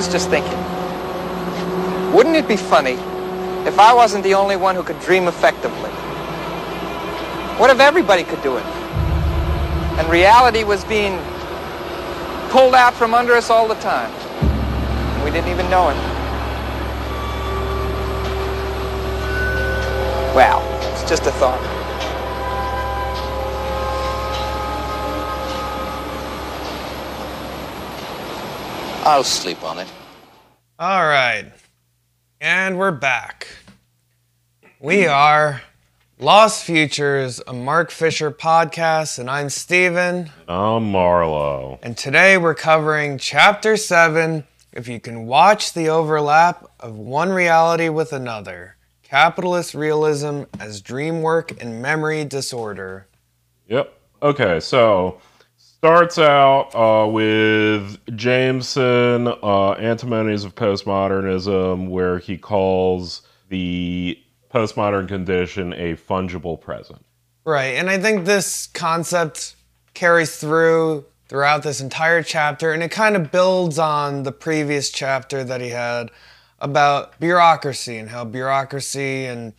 was just thinking, wouldn't it be funny if I wasn't the only one who could dream effectively? What if everybody could do it? And reality was being pulled out from under us all the time. And we didn't even know it. Well, it's just a thought. I'll sleep on it. All right. And we're back. We are Lost Futures, a Mark Fisher podcast, and I'm Steven. I'm Marlowe. And today we're covering Chapter 7 If You Can Watch the Overlap of One Reality with Another Capitalist Realism as Dream Work and Memory Disorder. Yep. Okay, so starts out uh, with Jameson, uh, Antinomies of Postmodernism, where he calls the postmodern condition a fungible present. Right, and I think this concept carries through throughout this entire chapter, and it kind of builds on the previous chapter that he had about bureaucracy and how bureaucracy and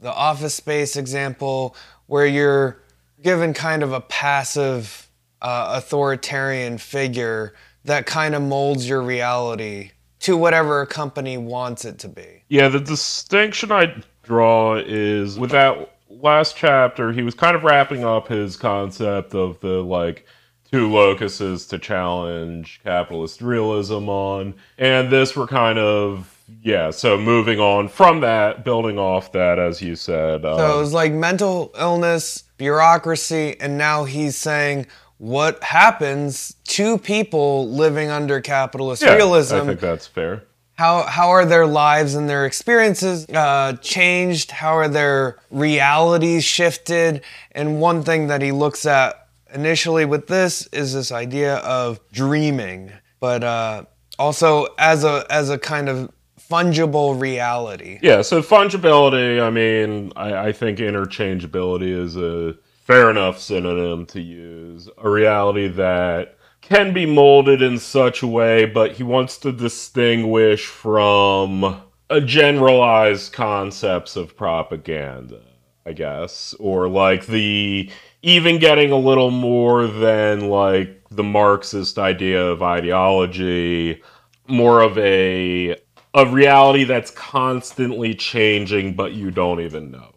the office space example, where you're given kind of a passive uh, authoritarian figure that kind of molds your reality to whatever a company wants it to be. Yeah, the distinction I draw is with that last chapter, he was kind of wrapping up his concept of the like two locuses to challenge capitalist realism on. And this we're kind of yeah, so moving on from that, building off that, as you said. Um, So it was like mental illness, bureaucracy, and now he's saying what happens to people living under capitalist yeah, realism. I think that's fair. how how are their lives and their experiences uh, changed? How are their realities shifted? And one thing that he looks at initially with this is this idea of dreaming, but uh, also as a as a kind of fungible reality. Yeah, so fungibility, I mean, I, I think interchangeability is a fair enough synonym to use. A reality that can be molded in such a way, but he wants to distinguish from generalized concepts of propaganda, I guess, or like the even getting a little more than like the Marxist idea of ideology, more of a a reality that's constantly changing, but you don't even know.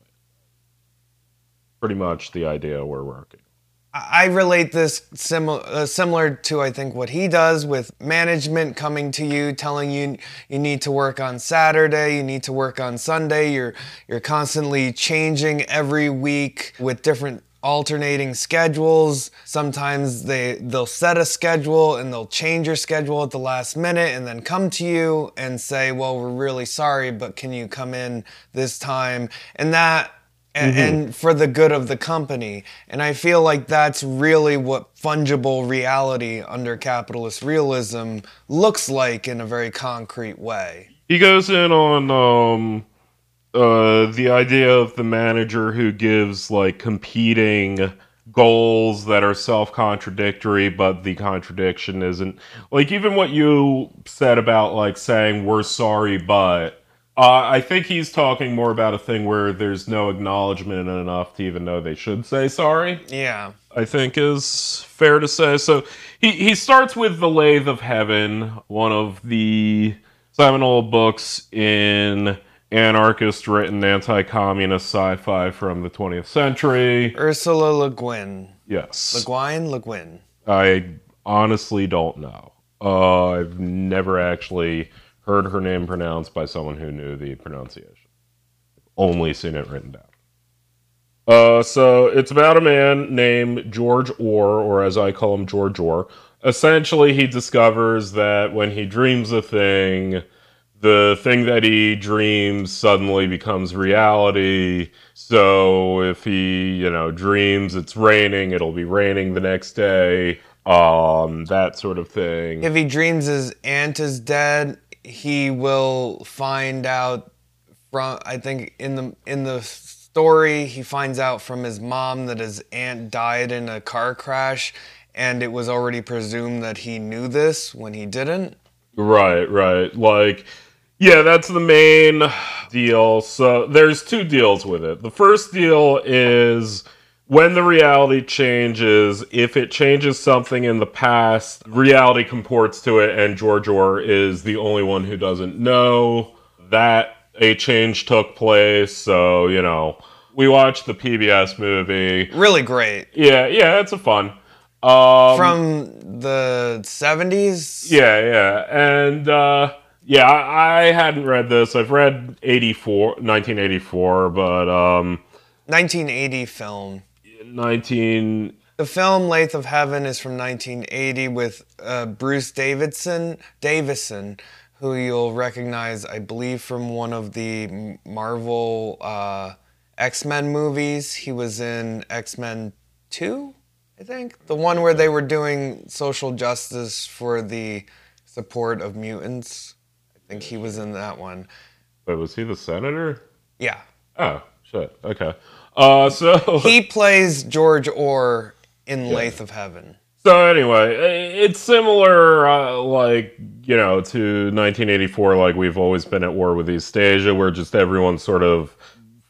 Pretty much the idea we're working. I relate this similar uh, similar to I think what he does with management coming to you telling you you need to work on Saturday, you need to work on Sunday. You're you're constantly changing every week with different alternating schedules. Sometimes they they'll set a schedule and they'll change your schedule at the last minute and then come to you and say, "Well, we're really sorry, but can you come in this time?" And that and, and for the good of the company. And I feel like that's really what fungible reality under capitalist realism looks like in a very concrete way. He goes in on um, uh, the idea of the manager who gives like competing goals that are self-contradictory but the contradiction isn't like even what you said about like saying we're sorry but uh, I think he's talking more about a thing where there's no acknowledgement enough to even know they should say sorry. Yeah. I think is fair to say. So he, he starts with The Lathe of Heaven, one of the seminal books in anarchist written anti communist sci fi from the 20th century. Ursula Le Guin. Yes. Le Guin? Le Guin. I honestly don't know. Uh, I've never actually heard her name pronounced by someone who knew the pronunciation. Only seen it written down. Uh, so it's about a man named George Orr, or as I call him, George Orr. Essentially, he discovers that when he dreams a thing, the thing that he dreams suddenly becomes reality. So if he, you know, dreams it's raining, it'll be raining the next day. Um, that sort of thing. If he dreams his aunt is dead, he will find out from I think in the in the story he finds out from his mom that his aunt died in a car crash and it was already presumed that he knew this when he didn't. Right, right. Like, yeah, that's the main deal. So there's two deals with it. The first deal is when the reality changes, if it changes something in the past, reality comports to it, and George Orr is the only one who doesn't know that a change took place. So, you know, we watched the PBS movie. Really great. Yeah, yeah, it's a fun. Um, From the 70s? yeah, yeah. And, uh, yeah, I, I hadn't read this. I've read 84, 1984, but, um, 1980 film. 19, The film Lathe of Heaven is from 1980 with uh, Bruce Davidson, Davison, who you'll recognize, I believe, from one of the Marvel uh, X Men movies. He was in X Men 2, I think. The one where they were doing social justice for the support of mutants. I think he was in that one. wait, was he the senator? Yeah. Oh, shit. Okay. Uh, so. He plays George Orr in Lathe of Heaven. So anyway, it's similar, uh, like you know, to 1984. Like we've always been at war with East Eastasia, where just everyone sort of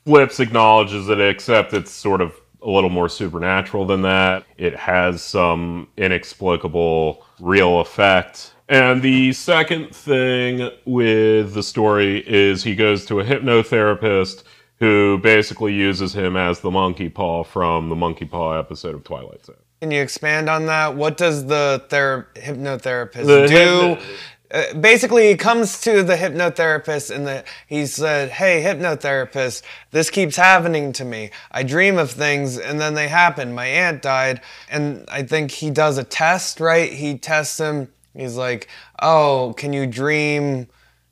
flips, acknowledges it, except it's sort of a little more supernatural than that. It has some inexplicable real effect. And the second thing with the story is he goes to a hypnotherapist who basically uses him as the monkey paw from the monkey paw episode of Twilight Zone. Can you expand on that? What does the ther- hypnotherapist The do? hypno- uh, basically, he comes to the hypnotherapist and the, he said, Hey, hypnotherapist, this keeps happening to me. I dream of things and then they happen. My aunt died. And I think he does a test, right? He tests him. He's like, Oh, can you dream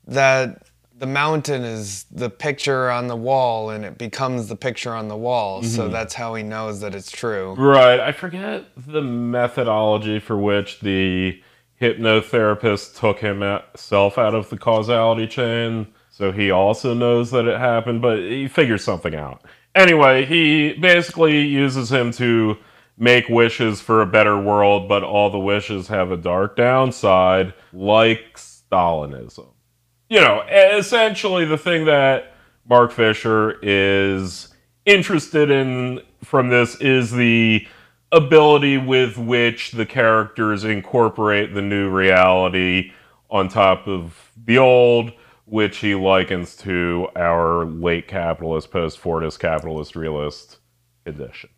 that the mountain is the picture on the wall and it becomes the picture on the wall? So mm-hmm. that's how he knows that it's true. Right. I forget the methodology for which the hypnotherapist took himself out of the causality chain. So he also knows that it happened, but he figures something out. Anyway, he basically uses him to make wishes for a better world, but all the wishes have a dark downside, like Stalinism. You know, essentially the thing that Mark Fisher is interested in from this is the ability with which the characters incorporate the new reality on top of the old, which he likens to our late capitalist, post Fordist capitalist realist edition.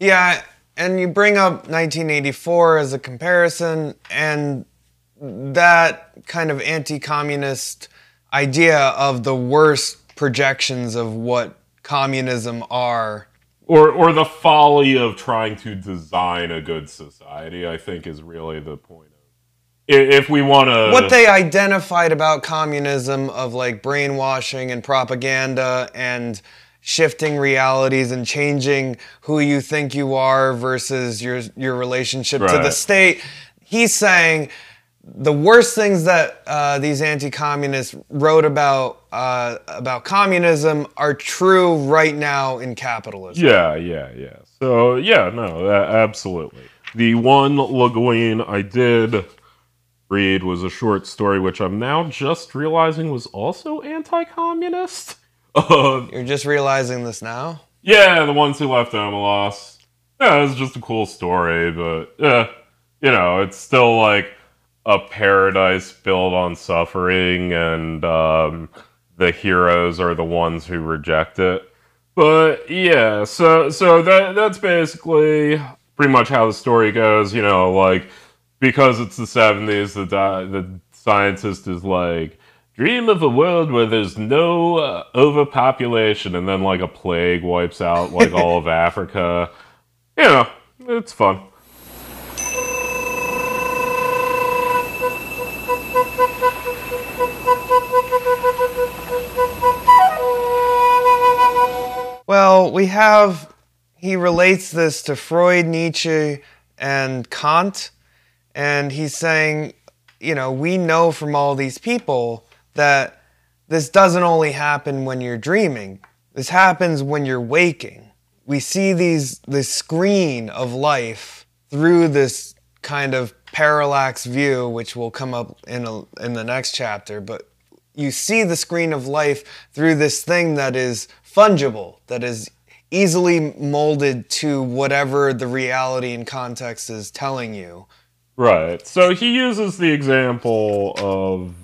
Yeah, and you bring up 1984 as a comparison, and that kind of anti communist idea of the worst projections of what communism are. Or, or the folly of trying to design a good society, I think, is really the point of. If we want to. What they identified about communism of like brainwashing and propaganda and shifting realities and changing who you think you are versus your your relationship to the state. He's saying the worst things that uh, these anti-communists wrote about uh, about communism are true right now in capitalism. Yeah, yeah, yeah. So yeah, no, a- absolutely. The one Le Guin I did read was a short story, which I'm now just realizing was also anti-communist. Uh, You're just realizing this now. yeah, the ones who left Omelas. Yeah, it was just a cool story, but yeah, you know, it's still like a paradise built on suffering, and um, the heroes are the ones who reject it. But yeah, so so that that's basically pretty much how the story goes. You know, like because it's the seventies, the di- the scientist is like, dream of a world where there's no uh, overpopulation, and then like a plague wipes out like all of Africa. You know, it's fun. Well, we have, he relates this to Freud, Nietzsche, and Kant. And he's saying, you know, we know from all these people that this doesn't only happen when you're dreaming, this happens when you're waking. We see these, this screen of life through this kind of parallax view, which will come up in a, in the next chapter, but you see the screen of life through this thing that is fungible, that is easily molded to whatever the reality and context is telling you. Right. So he uses the example of,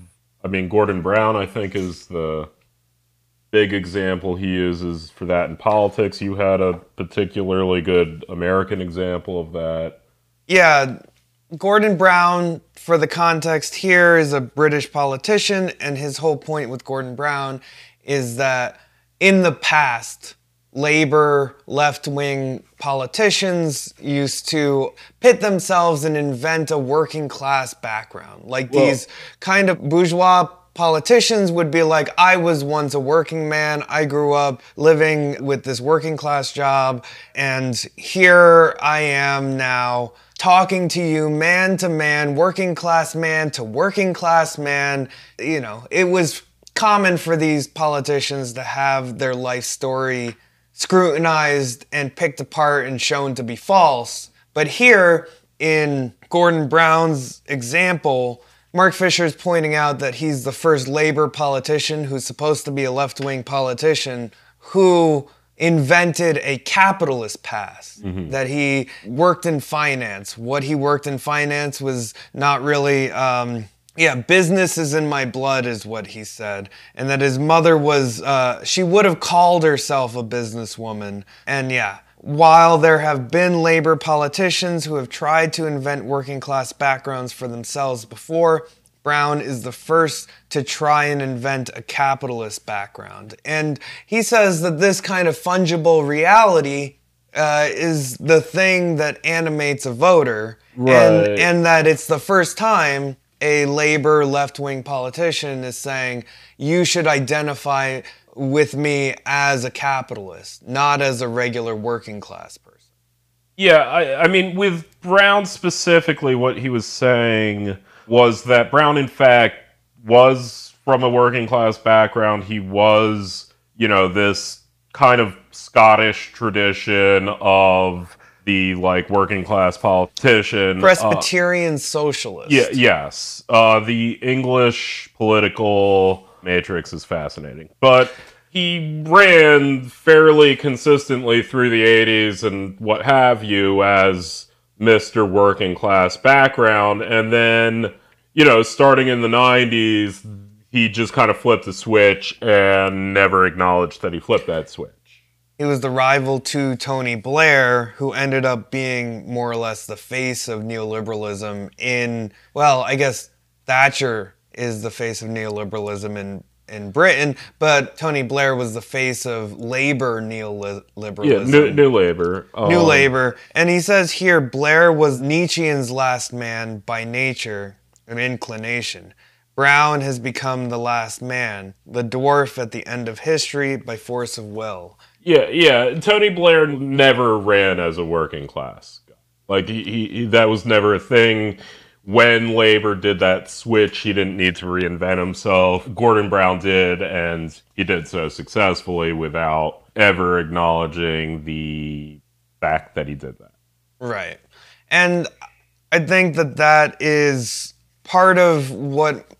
I mean, Gordon Brown, I think, is the big example he uses for that in politics. You had a particularly good American example of that. Yeah, Gordon Brown, for the context here, is a British politician, and his whole point with Gordon Brown is that in the past, labor, left wing politicians used to pit themselves and invent a working class background. Like Well- these kind of bourgeois politicians would be like, I was once a working man. I grew up living with this working class job, and here I am now talking to you man to man, working class man to working class man. You know, it was common for these politicians to have their life story scrutinized and picked apart and shown to be false. But here in Gordon Brown's example, Mark Fisher is pointing out that he's the first labor politician who's supposed to be a left wing politician who invented a capitalist past. That he worked in finance. What he worked in finance was not really um, yeah business is in my blood is what he said and that his mother was uh, she would have called herself a businesswoman and yeah while there have been labor politicians who have tried to invent working class backgrounds for themselves before Brown is the first to try and invent a capitalist background. And he says that this kind of fungible reality uh, is the thing that animates a voter. Right. And, and that it's the first time a labor left wing politician is saying, you should identify with me as a capitalist, not as a regular working class person. Yeah, I, I mean, with Brown specifically, what he was saying was that Brown, in fact, was from a working class background. He was, you know, this kind of Scottish tradition of the like working class politician. uh, Presbyterian socialist. yeah, yes. Uh, the English political matrix is fascinating. But he ran fairly consistently through the 80s and what have you as Mr. Working Class background. And then, you know, starting in the 90s, he just kind of flipped the switch and never acknowledged that he flipped that switch. He was the rival to Tony Blair, who ended up being more or less the face of neoliberalism in, well, I guess Thatcher is the face of neoliberalism in, in Britain, but Tony Blair was the face of labor neoliberalism. Yeah, New, new Labor. New Um, Labor. And he says here Blair was Nietzschean's last man by nature and inclination. Brown has become the last man, the dwarf at the end of history by force of will. Yeah, yeah. Tony Blair never ran as a working class. Like he, he, that was never a thing. When Labor did that switch, he didn't need to reinvent himself. Gordon Brown did, and he did so successfully without ever acknowledging the fact that he did that. Right. And I think that that is part of what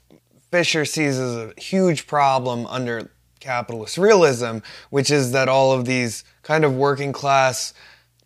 Fisher sees as a huge problem under capitalist realism, which is that all of these kind of working class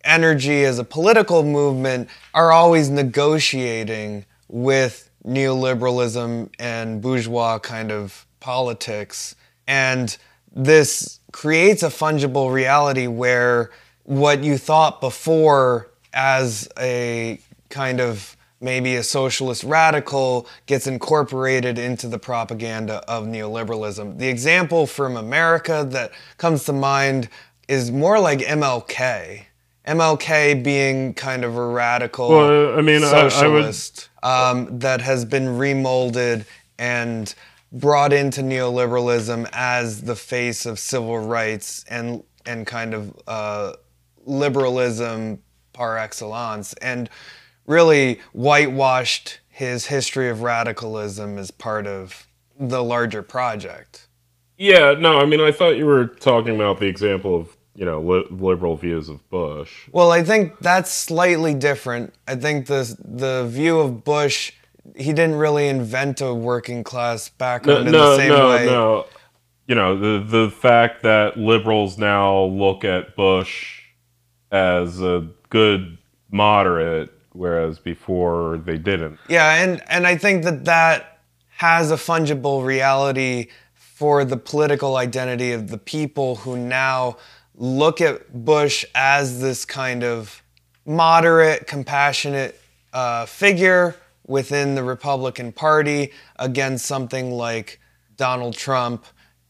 energy as a political movement are always negotiating with neoliberalism and bourgeois kind of politics. And this creates a fungible reality where what you thought before as a kind of maybe a socialist radical gets incorporated into the propaganda of neoliberalism. The example from America that comes to mind is more like MLK. MLK being kind of a radical Well, I mean, I- I would- socialist um, that has been remolded and brought into neoliberalism as the face of civil rights and and kind of uh, liberalism par excellence, and really whitewashed his history of radicalism as part of the larger project. Yeah, no, I mean, I thought you were talking about the example of you know li- liberal views of Bush. Well, I think that's slightly different. I think the the view of Bush, he didn't really invent a working class No, background in no, the same no, way. no. You know the the fact that liberals now look at Bush as a good moderate, whereas before they didn't. Yeah, and and I think that that has a fungible reality for the political identity of the people who now look at Bush as this kind of moderate, compassionate uh, figure within the Republican Party against something like Donald Trump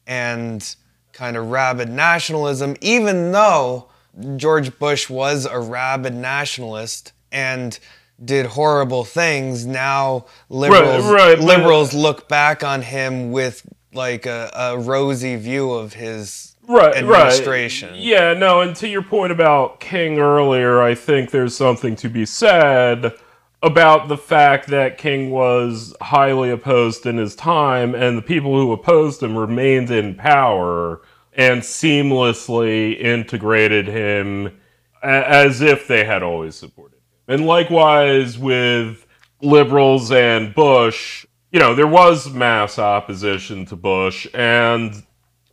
and kind of rabid nationalism, even though George Bush was a rabid nationalist and did horrible things. Now liberals right, but- liberals look back on him with like a, a rosy view of his right, administration. Right. Yeah, no, and to your point about King earlier, I think there's something to be said about the fact that King was highly opposed in his time, and the people who opposed him remained in power and seamlessly integrated him as if they had always supported him. And likewise with liberals and Bush, you know, there was mass opposition to Bush, and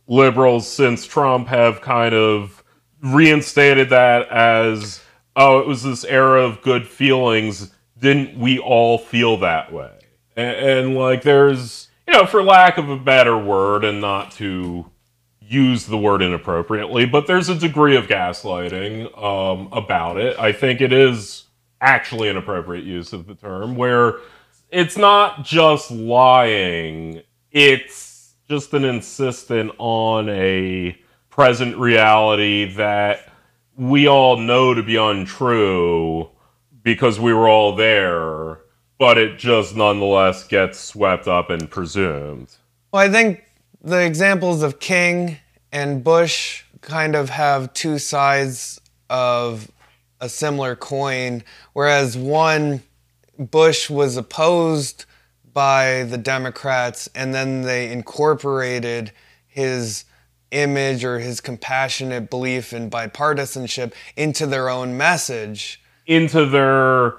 liberals since Trump have kind of reinstated that as oh, it was this era of good feelings. Didn't we all feel that way? And, and like, there's, you know, for lack of a better word, and not to use the word inappropriately, but there's a degree of gaslighting um, about it. I think it is actually an appropriate use of the term, where it's not just lying, it's just an insistent on a present reality that we all know to be untrue because we were all there, but it just nonetheless gets swept up and presumed. Well, I think the examples of King and Bush kind of have two sides of a similar coin, whereas one, Bush was opposed by the Democrats and then they incorporated his image or his compassionate belief in bipartisanship into their own message. into their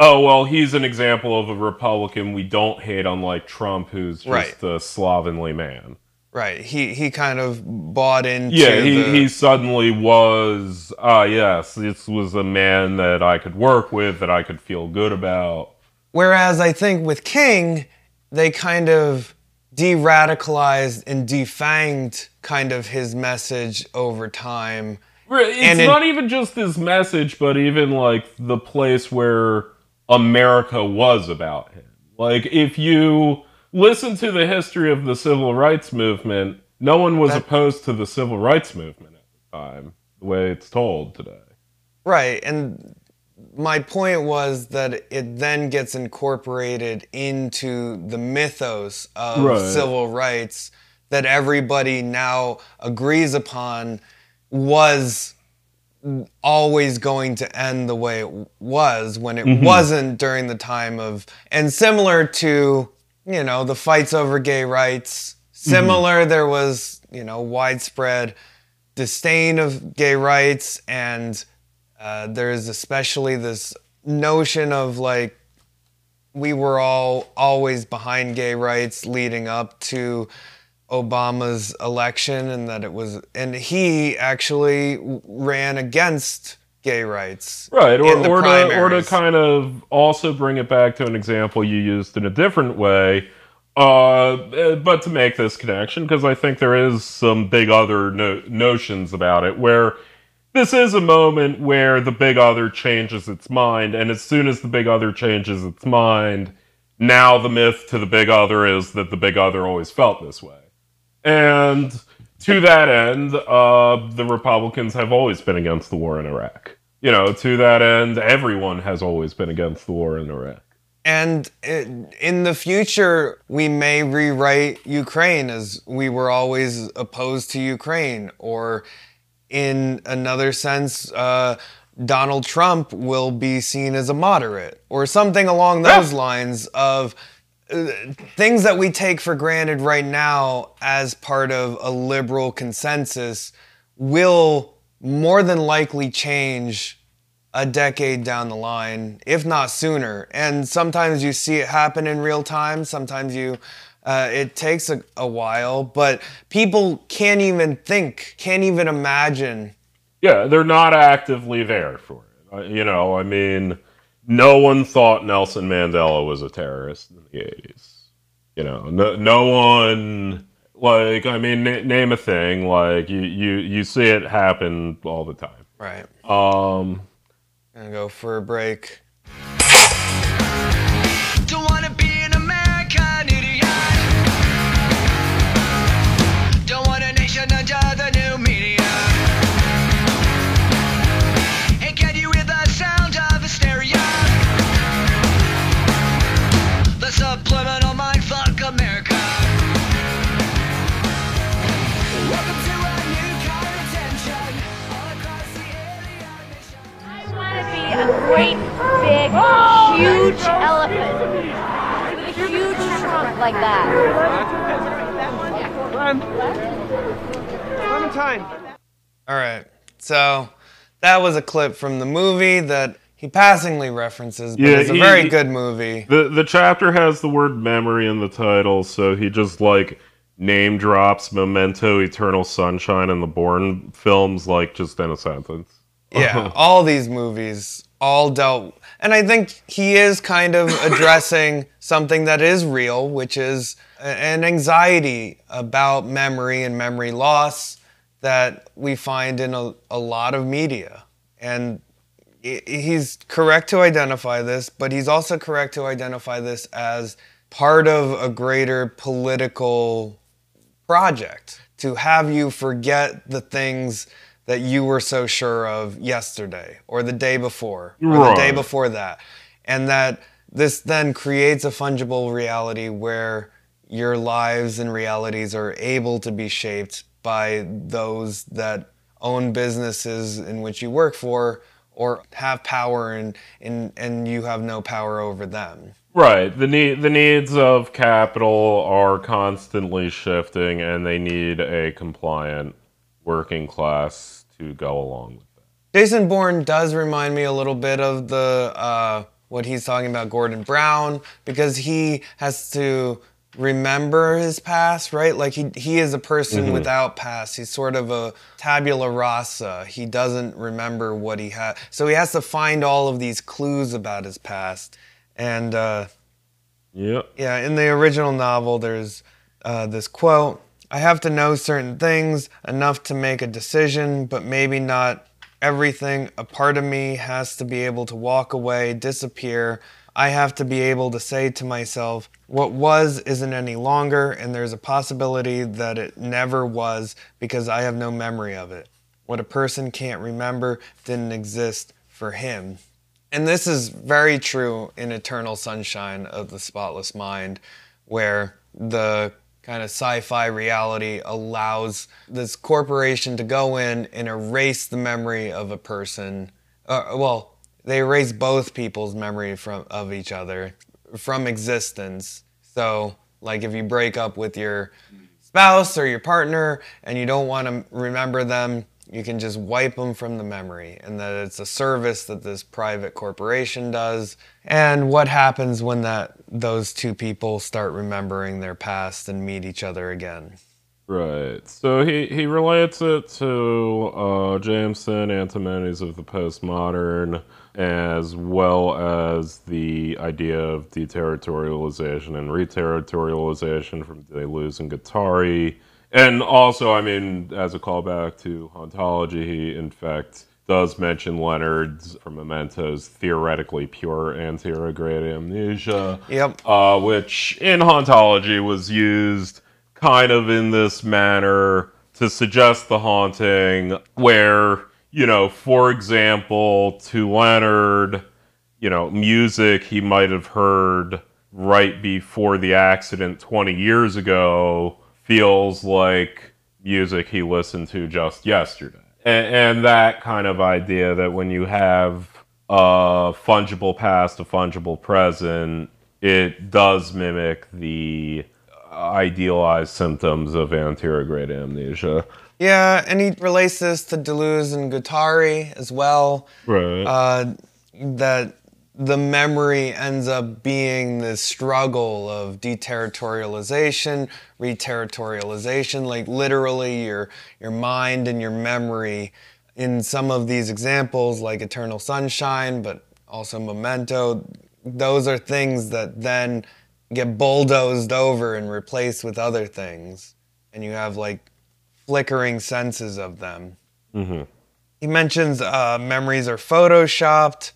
oh well he's an example of a republican we don't hate unlike trump who's just Right. a slovenly man Right. He he kind of bought into yeah he, the- he suddenly was ah yes this was a man that i could work with that i could feel good about Whereas I think with King, they kind of de radicalized and defanged kind of his message over time. It's And not even just his message, but even like the place where America was about him. Like, if you listen to the history of the civil rights movement, no one was That- opposed to the civil rights movement at the time, the way it's told today. Right. And my point was that it then gets incorporated into the mythos of Right. civil rights that everybody now agrees upon was always going to end the way it was when it mm-hmm. wasn't during the time of and similar to you know the fights over gay rights. Similar there was you know widespread disdain of gay rights and uh, there's especially this notion of like we were all always behind gay rights leading up to Obama's election and that it was and he actually ran against gay rights Right, or, or, to, or to kind of also bring it back to an example you used in a different way, uh, eh, but to make this connection, because I think there is some big other no- notions about it, where this is a moment where the big other changes its mind, and as soon as the big other changes its mind, now the myth to the big other is that the big other always felt this way. And to that end, uh, the Republicans have always been against the war in Iraq. You know, to that end, everyone has always been against the war in Iraq. And in the future, we may rewrite Ukraine as we were always opposed to Ukraine. Or in another sense, uh, Donald Trump will be seen as a moderate, or something along those lines of things that we take for granted right now as part of a liberal consensus will more than likely change a decade down the line, if not sooner. And sometimes you see it happen in real time. Sometimes you, uh, it takes a, a while, but people can't even think, can't even imagine. Yeah, they're not actively there for it. Uh, you know, I mean, no one thought Nelson Mandela was a terrorist in the 80s. You know, no, no one like I mean, n- name a thing like you you you see it happen all the time. Right. Um, Gonna go for a break. Big, huge elephant with a huge trunk like that. Clementine. All right. So that was a clip from the movie that he passingly references, but Yeah, it's a he- very good movie. the the chapter has the word memory in the title, so he just like name drops Memento, Eternal Sunshine, and the Bourne films like just in a sentence. Yeah, all these movies all dealt, and I think he is kind of addressing something that is real, which is an anxiety about memory and memory loss that we find in a, a lot of media. And he's correct to identify this, but he's also correct to identify this as part of a greater political project to have you forget the things that you were so sure of yesterday or the day before or the day before that. And that this then creates a fungible reality where your lives and realities are able to be shaped by those that own businesses in which you work for or have power and, and, and you have no power over them. Right. The need the needs of capital are constantly shifting and they need a compliant working class to go along with that. Jason Bourne does remind me a little bit of the uh, what he's talking about Gordon Brown because he has to remember his past, right? Like he he is a person without past. He's sort of a tabula rasa. He doesn't remember what he had, so he has to find all of these clues about his past. And uh, Yep. yeah, in the original novel, there's uh, this quote I have to know certain things enough to make a decision, but maybe not everything. A part of me has to be able to walk away, disappear. I have to be able to say to myself, what was isn't any longer, and there's a possibility that it never was because I have no memory of it. What a person can't remember didn't exist for him. And this is very true in Eternal Sunshine of the Spotless Mind, where the kind of sci fi reality allows this corporation to go in and erase the memory of a person. Uh, well, they erase both people's memory from of each other from existence. So, like if you break up with your spouse or your partner and you don't want to remember them, you can just wipe them from the memory. And that it's a service that this private corporation does. And what happens when that those two people start remembering their past and meet each other again? Right. So he, he relates it to uh, Jameson, Antinomies of the postmodern, as well as the idea of deterritorialization and reterritorialization from Deleuze and Guattari. And also, I mean, as a callback to hauntology, he in fact does mention Leonard's from Memento's theoretically pure anterograde amnesia Yep. uh, which in hauntology was used kind of in this manner to suggest the haunting, where, you know, for example, to Leonard, you know, music he might have heard right before the accident 20 years ago feels like music he listened to just yesterday. And, and that kind of idea that when you have a fungible past, a fungible present, it does mimic the idealized symptoms of anterograde amnesia. Yeah, and he relates this to Deleuze and Guattari as well. Right. Uh, that the memory ends up being this struggle of deterritorialization, reterritorialization, like literally your your mind and your memory in some of these examples like Eternal Sunshine, but also Memento, those are things that then get bulldozed over and replaced with other things. And you have like flickering senses of them. He mentions uh, memories are photoshopped.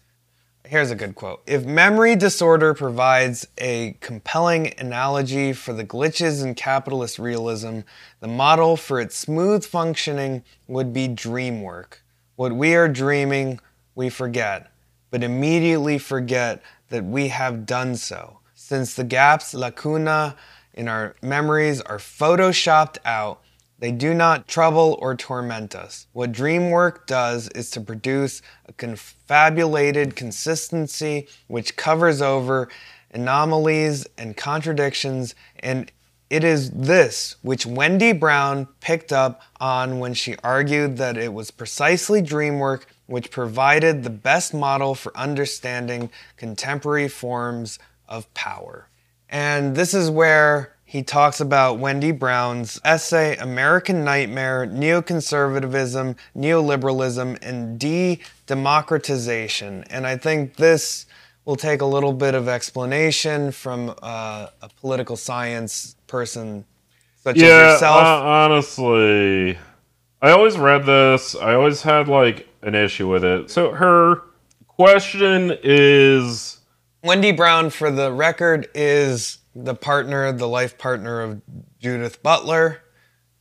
Here's a good quote. If memory disorder provides a compelling analogy for the glitches in capitalist realism, the model for its smooth functioning would be dream work. What we are dreaming, we forget, but immediately forget that we have done so. Since the gaps, lacuna, in our memories are photoshopped out, they do not trouble or torment us. What dream work does is to produce a confabulated consistency which covers over anomalies and contradictions, and it is this which Wendy Brown picked up on when she argued that it was precisely dream work which provided the best model for understanding contemporary forms of power. And this is where he talks about Wendy Brown's essay, American Nightmare, Neoconservatism, Neoliberalism, and De Democratization. And I think this will take a little bit of explanation from uh, a political science person such as yourself. uh, honestly, I always read this. I always had like an issue with it. So her question is Wendy Brown, for the record, is the partner, the life partner of Judith Butler.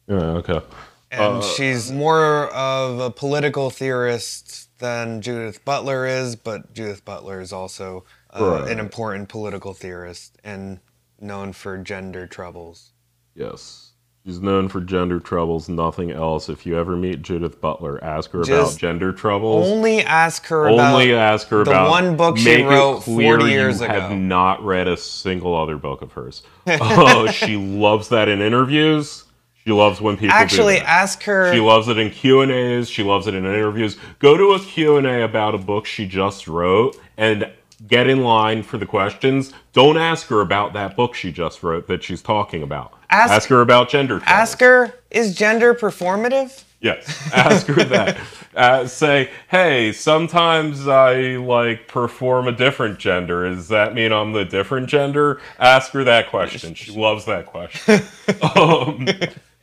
yeah, okay. And she's more of a political theorist than Judith Butler is, but Judith Butler is also uh, Right. an important political theorist and known for gender troubles. Yes. She's known for gender troubles, nothing else. If you ever meet Judith Butler, ask her Just about gender troubles. Only ask her Only about ask her the about one book she wrote 40 years you ago. have not read a single other book of hers. oh, she loves that in interviews. She loves when people actually ask her. She loves it in Q and A's. She loves it in interviews. Go to a Q and A about a book she just wrote and get in line for the questions. Don't ask her about that book she just wrote that she's talking about. Ask- Ask, her about gender. troubles. ask her, is gender performative? Yes, ask her that. Uh, say, hey, sometimes I like perform a different gender. Does that mean I'm the different gender? Ask her that question. She loves that question. um,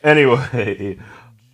anyway,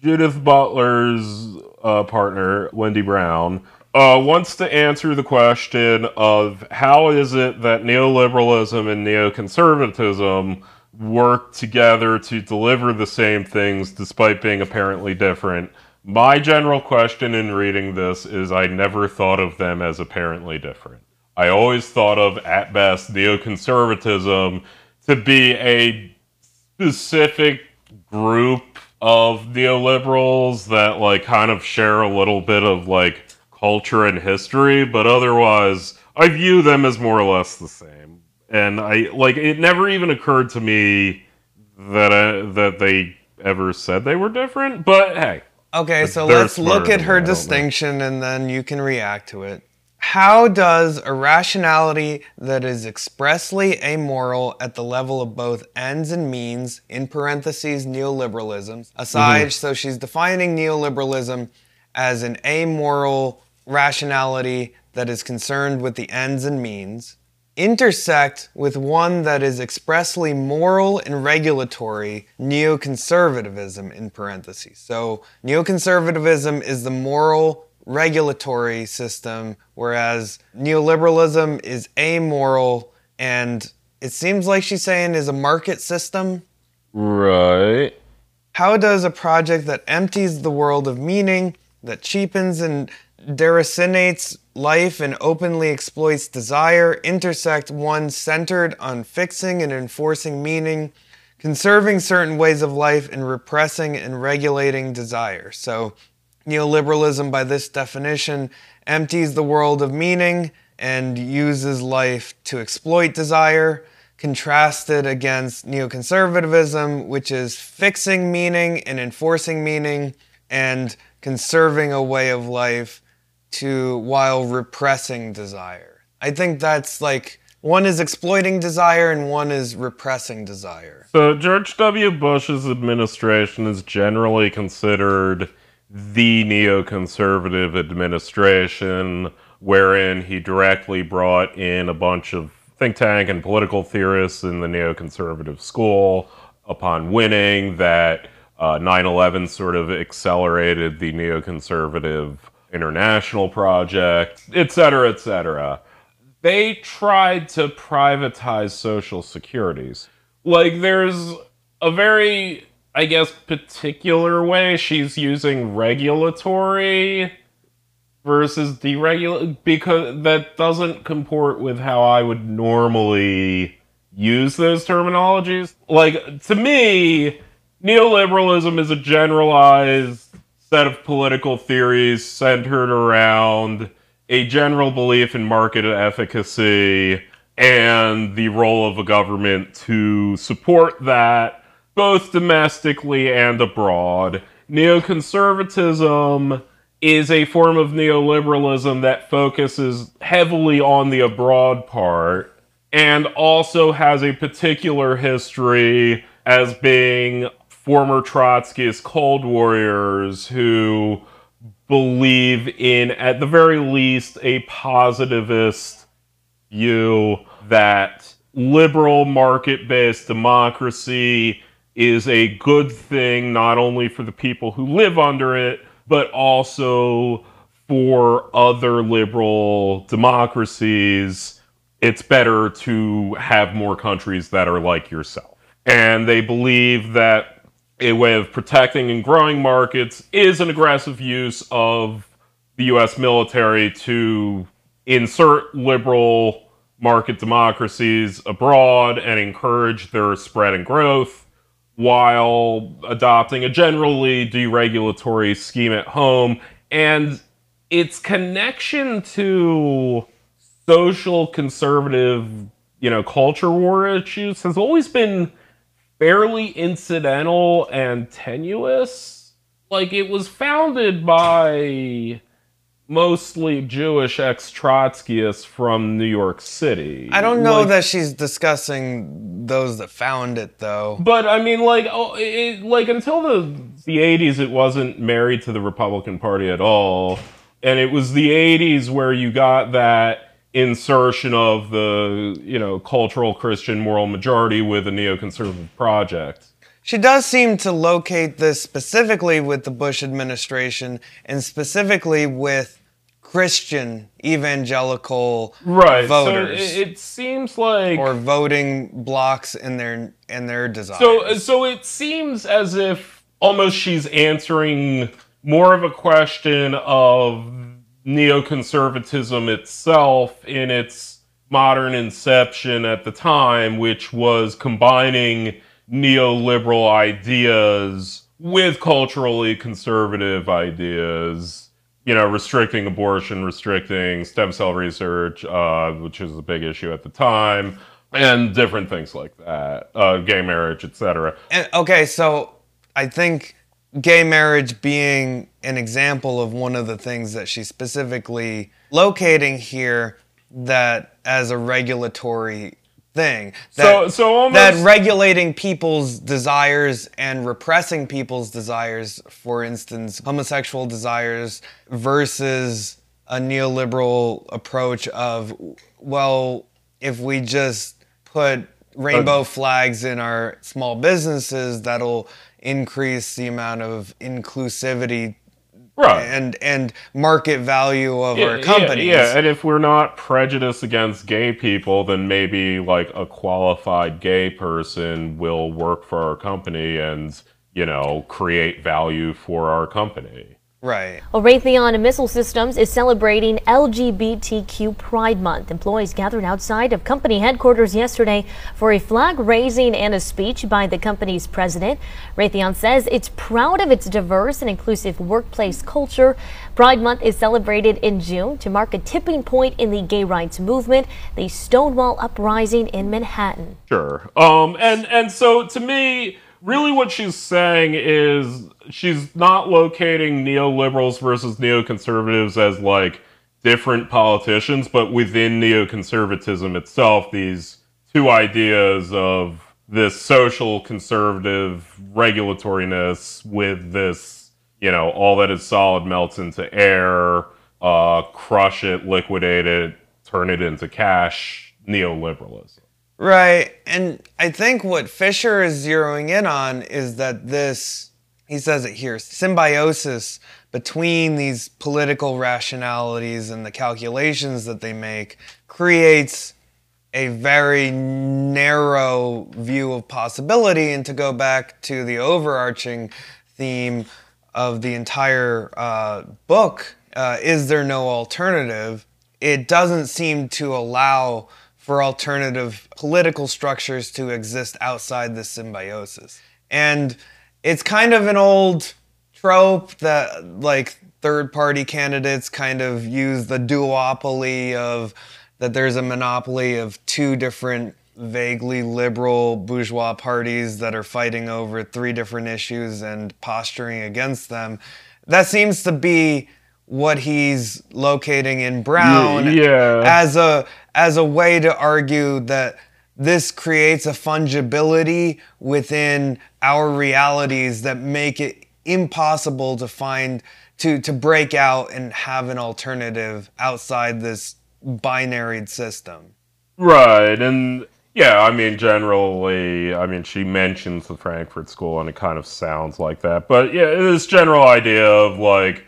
Judith Butler's uh, partner, Wendy Brown, uh, wants to answer the question of how is it that neoliberalism and neoconservatism work together to deliver the same things despite being apparently different. My general question in reading this is I never thought of them as apparently different. I always thought of, at best, neoconservatism to be a specific group of neoliberals that like kind of share a little bit of like culture and history, but otherwise I view them as more or less the same. And I like it never even occurred to me that I, that they ever said they were different, but hey, Okay, so let's look at her me, I don't know. distinction and then you can react to it. How does a rationality that is expressly amoral at the level of both ends and means, in parentheses, neoliberalism, aside, Mm-hmm. so she's defining neoliberalism as an amoral rationality that is concerned with the ends and means, intersect with one that is expressly moral and regulatory neoconservatism in parentheses. So neoconservatism is the moral regulatory system whereas neoliberalism is amoral and it seems like she's saying is a market system. right. How does a project that empties the world of meaning, that cheapens and deracinates life and openly exploits desire, intersect one centered on fixing and enforcing meaning, conserving certain ways of life, and repressing and regulating desire? So, neoliberalism, by this definition, empties the world of meaning and uses life to exploit desire. contrasted against neoconservatism, which is fixing meaning and enforcing meaning and conserving a way of life to while repressing desire. I think that's like one is exploiting desire and one is repressing desire. So George W. Bush's administration is generally considered the neoconservative administration, wherein he directly brought in a bunch of think tank and political theorists in the neoconservative school. Upon winning, that uh, 9/11 sort of accelerated the neoconservative international project, et cetera, et cetera they tried to privatize social securities. Like, there's a very, I guess, particular way she's using regulatory versus deregulate because that doesn't comport with how I would normally use those terminologies. Like, to me, neoliberalism is a generalized set of political theories centered around a general belief in market efficacy and the role of a government to support that both domestically and abroad. Neoconservatism is a form of neoliberalism that focuses heavily on the abroad part and also has a particular history as being former Trotskyist Cold Warriors who believe in, at the very least, a positivist view that liberal market based democracy is a good thing not only for the people who live under it, but also for other liberal democracies. It's better to have more countries that are like yourself. And they believe that a way of protecting and growing markets is an aggressive use of the US military to insert liberal market democracies abroad and encourage their spread and growth while adopting a generally deregulatory scheme at home. And its connection to social conservative you know culture war issues has always been fairly incidental and tenuous. Like it was founded by mostly Jewish ex Trotskyists from New York City. I don't know Like- that she's discussing those that found it though. But I mean, like, oh, it, like until the the '80s, it wasn't married to the Republican Party at all, and it was the '80s where you got that insertion of the you know cultural Christian moral majority with a neoconservative project. She does seem to locate this specifically with the Bush administration and specifically with Christian evangelical Right. voters So it, it seems like or voting blocks in their in their desires. So, so it seems as if almost she's answering more of a question of neoconservatism itself in its modern inception at the time, which was combining neoliberal ideas with culturally conservative ideas. You know, restricting abortion, restricting stem cell research, uh, which is a big issue at the time, and different things like that, uh, gay marriage, etc. Okay, so I think gay marriage being an example of one of the things that she's specifically locating here that as a regulatory thing. That, So- so almost- that regulating people's desires and repressing people's desires, for instance, homosexual desires versus a neoliberal approach of, well, if we just put rainbow flags in our small businesses, that'll increase the amount of inclusivity Right. and and market value of our Yeah. Yeah, and if we're not prejudiced against gay people, then maybe like a qualified gay person will work for our company and, you know, create value for our company. Right. Well, Raytheon Missile Systems is celebrating LGBTQ Pride Month. Employees gathered outside of company headquarters yesterday for a flag raising and a speech by the company's president. Raytheon says it's proud of its diverse and inclusive workplace culture. Pride Month is celebrated in June to mark a tipping point in the gay rights movement, the Stonewall Uprising in Manhattan. Sure. Um, and and so to me, really, what she's saying is she's not locating neoliberals versus neoconservatives as like different politicians, but within neoconservatism itself, these two ideas of this social conservative regulatoriness with this, you know, all that is solid melts into air, uh, crush it, liquidate it, turn it into cash, neoliberalism. Right. And I think what Fisher is zeroing in on is that this, he says it here, symbiosis between these political rationalities and the calculations that they make creates a very narrow view of possibility. And to go back to the overarching theme of the entire uh, book, uh, is there no alternative? It doesn't seem to allow for alternative political structures to exist outside this symbiosis. And it's kind of an old trope that like third party candidates kind of use the duopoly of that there's a monopoly of two different vaguely liberal bourgeois parties that are fighting over three different issues and posturing against them. That seems to be what he's locating in Brown yeah. as a as a way to argue that this creates a fungibility within our realities that make it impossible to find to to break out and have an alternative outside this binary system. Right, and yeah, I mean, generally, I mean, she mentions the Frankfurt School, and it kind of sounds like that. But yeah, this general idea of like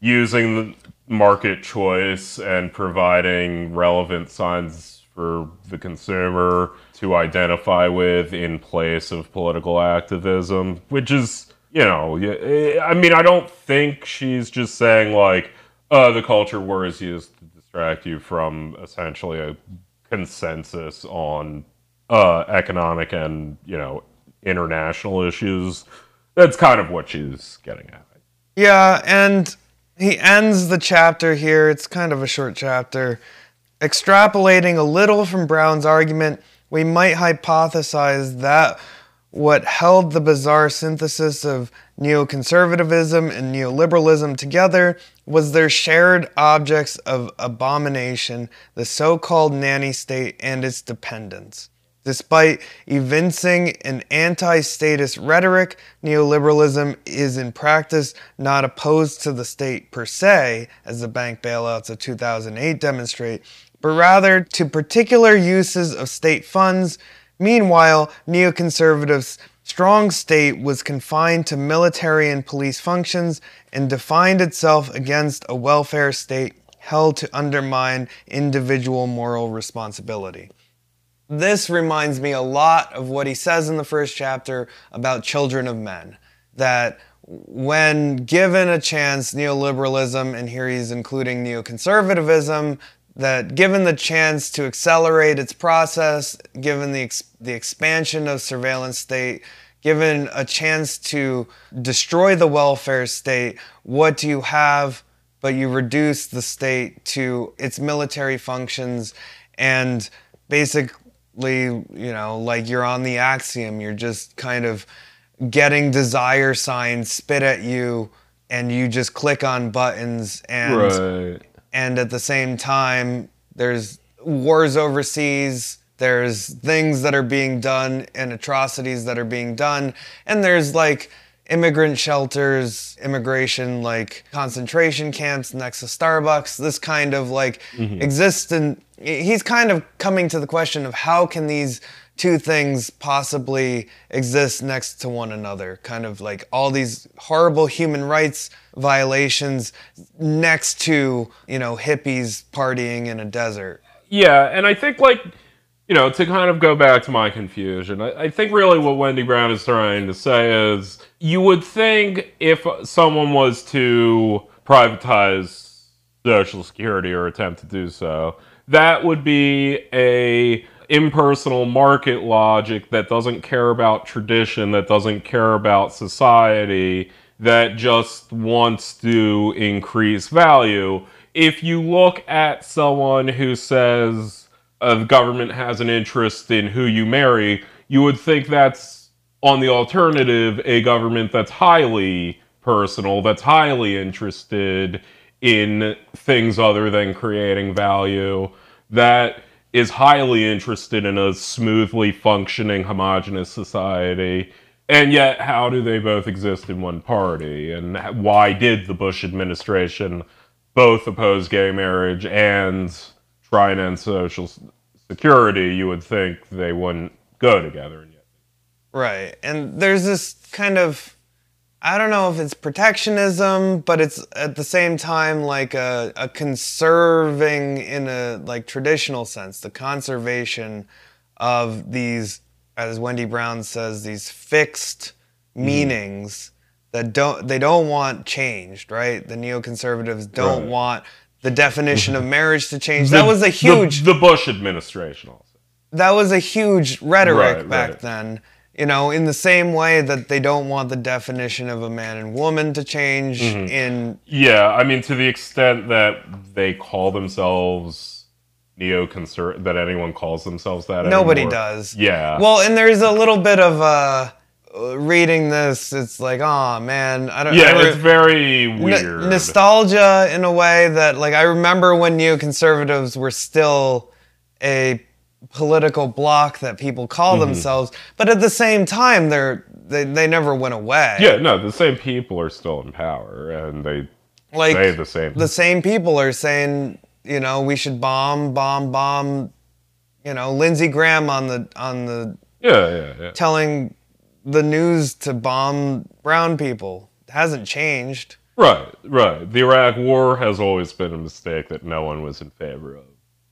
using the market choice and providing relevant signs for the consumer to identify with in place of political activism, which is, you know, I mean, I don't think she's just saying like, uh, the culture war is used to distract you from essentially a consensus on uh, economic and you know international issues. That's kind of what she's getting at. Yeah, and he ends the chapter here. It's kind of a short chapter. Extrapolating a little from Brown's argument, we might hypothesize that what held the bizarre synthesis of neoconservatism and neoliberalism together was their shared objects of abomination, the so called nanny state and its dependents. Despite evincing an anti statist rhetoric, neoliberalism is in practice not opposed to the state per se, as the bank bailouts of 2008 demonstrate, but rather to particular uses of state funds. Meanwhile, neoconservatives' strong state was confined to military and police functions and defined itself against a welfare state held to undermine individual moral responsibility this reminds me a lot of what he says in the first chapter about children of men. That when given a chance, neoliberalism, and here he's including neoconservatism, that given the chance to accelerate its process, given the, ex- the expansion of surveillance state, given a chance to destroy the welfare state, what do you have? But you reduce the state to its military functions and basically, you know, like you're on the axiom, you're just kind of getting desire signs spit at you and you just click on buttons and Right. And at the same time there's wars overseas there's things that are being done and atrocities that are being done. And there's like immigrant shelters immigration like concentration camps next to starbucks this kind of like mm-hmm. exists and he's kind of coming to the question of how can these two things possibly exist next to one another. Kind of like all these horrible human rights violations next to you know hippies partying in a desert. Yeah, and I think like you know, to kind of go back to my confusion, I, I think really what Wendy Brown is trying to say is you would think if someone was to privatize Social Security or attempt to do so, that would be a impersonal market logic that doesn't care about tradition, that doesn't care about society, that just wants to increase value. If you look at someone who says uh, the government has an interest in who you marry, you would think that's on the alternative a government that's highly personal, that's highly interested in things other than creating value, that is highly interested in a smoothly functioning homogenous society. And yet, how do they both exist in one party? And why did the Bush administration both oppose gay marriage and try and end social security? You would think they wouldn't go together. Right. And there's this kind of I don't know if it's protectionism, but it's at the same time like a, a conserving in a like traditional sense, the conservation of these, as Wendy Brown says, these fixed mm-hmm. meanings that don't they don't want changed, right? The neoconservatives don't Right. want the definition of mm-hmm. marriage to change. That was a The- huge The, Bush administration also. that was a huge rhetoric Right, back right. then. You know, in the same way that they don't want the definition of a man and woman to change Mm-hmm. in Yeah, I mean, to the extent that they call themselves neoconser, that anyone calls themselves that. nobody anymore. does. Yeah. Well, and there's a little bit of uh reading this, it's like, oh man, I don't yeah, I re- it's very n- weird. nostalgia in a way that like I remember when neoconservatives were still a political bloc that people call Mm-hmm. themselves, but at the same time they're they, they never went away. yeah, no, the same people are still in power, and they like say the same. the same people are saying, you know, we should bomb, bomb, bomb. You know, Lindsey Graham on the on the yeah, yeah, yeah. telling the news to bomb brown people It hasn't changed. Right, right. The Iraq War has always been a mistake that no one was in favor of,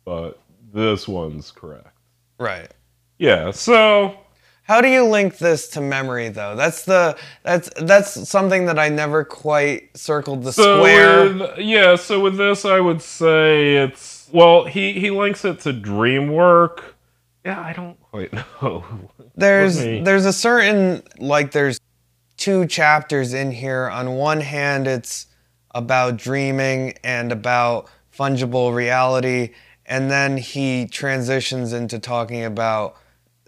but this one's correct. Right. Yeah. So How do you link this to memory though? That's the that's that's something that I never quite circled the So square. with, yeah, so with this, I would say it's well, he he links it to dream work. Yeah, I don't quite know. there's there's a certain like there's two chapters in here. On one hand, it's about dreaming and about fungible reality, and then he transitions into talking about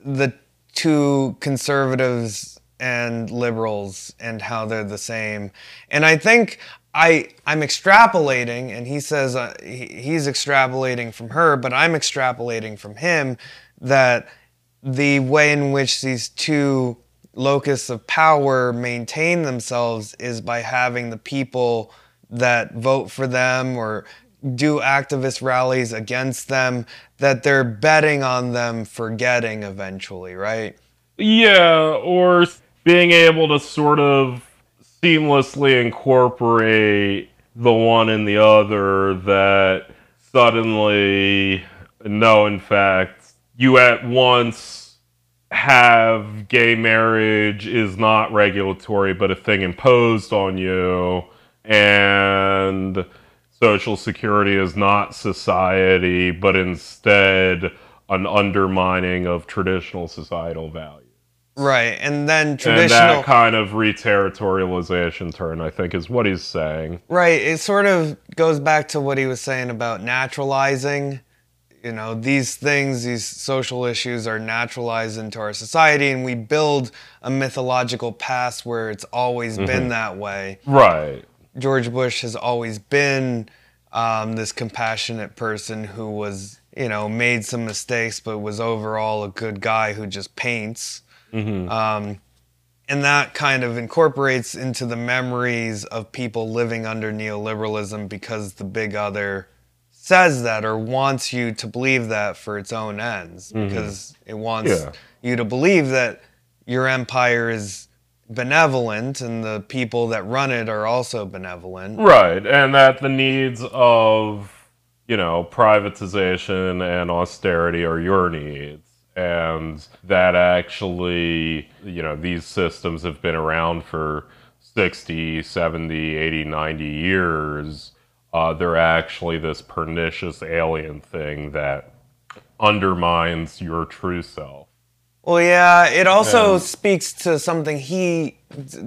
the two conservatives and liberals and how they're the same. And I think I I'm extrapolating, and he says uh, he, he's extrapolating from her, but I'm extrapolating from him that the way in which these two locus of power maintain themselves is by having the people that vote for them or do activist rallies against them that they're betting on them forgetting eventually right? Yeah, or being able to sort of seamlessly incorporate the one and the other that suddenly, no, in fact, you at once have gay marriage is not regulatory but a thing imposed on you, and social security is not society but instead an undermining of traditional societal values. right and then And traditional that kind of reterritorialization turn, I think, is what he's saying. Right. It sort of goes back to what he was saying about naturalizing. You know, these things, these social issues are naturalized into our society, and we build a mythological past where it's always been mm-hmm. that way. Right. George Bush has always been um, this compassionate person who was, you know, made some mistakes, but was overall a good guy who just paints. Um, and that kind of incorporates into the memories of people living under neoliberalism because the big other says that or wants you to believe that for its own ends because it wants Yeah. you to believe that your empire is benevolent and the people that run it are also benevolent. Right. And that the needs of you know, privatization and austerity are your needs. And that actually, you know, these systems have been around for 60, 70, 80, 90 years. Uh, they're actually this pernicious alien thing that undermines your true self. Well, yeah, it also speaks to something he,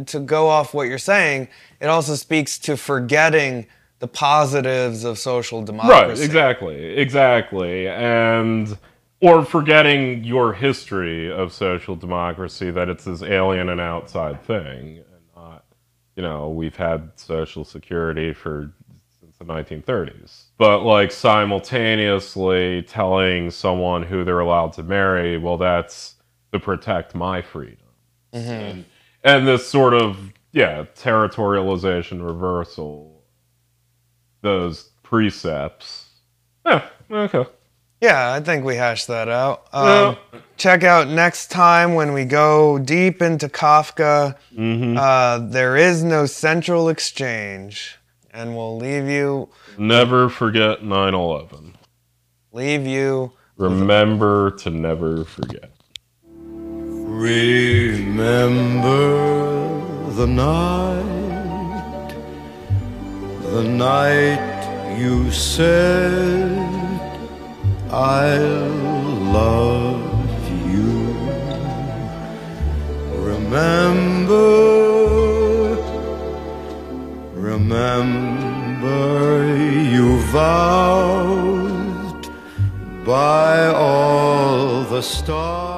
to go off what you're saying, it also speaks to forgetting the positives of social democracy. Right, exactly, exactly. And or forgetting your history of social democracy that it's this alien and outside thing and not you know, we've had social security for since the 1930s. But like simultaneously telling someone who they're allowed to marry, well that's to protect my freedom. And, and this sort of yeah, territorialization reversal those precepts. Yeah, okay. Yeah, I think we hashed that out. Um, Check out next time when we go deep into Kafka. Uh, there is no central exchange, and we'll leave you Never forget 9 11. leave you. Remember to never forget. Remember the night, the night you said I'll love you. Remember, remember you vowed by all the stars.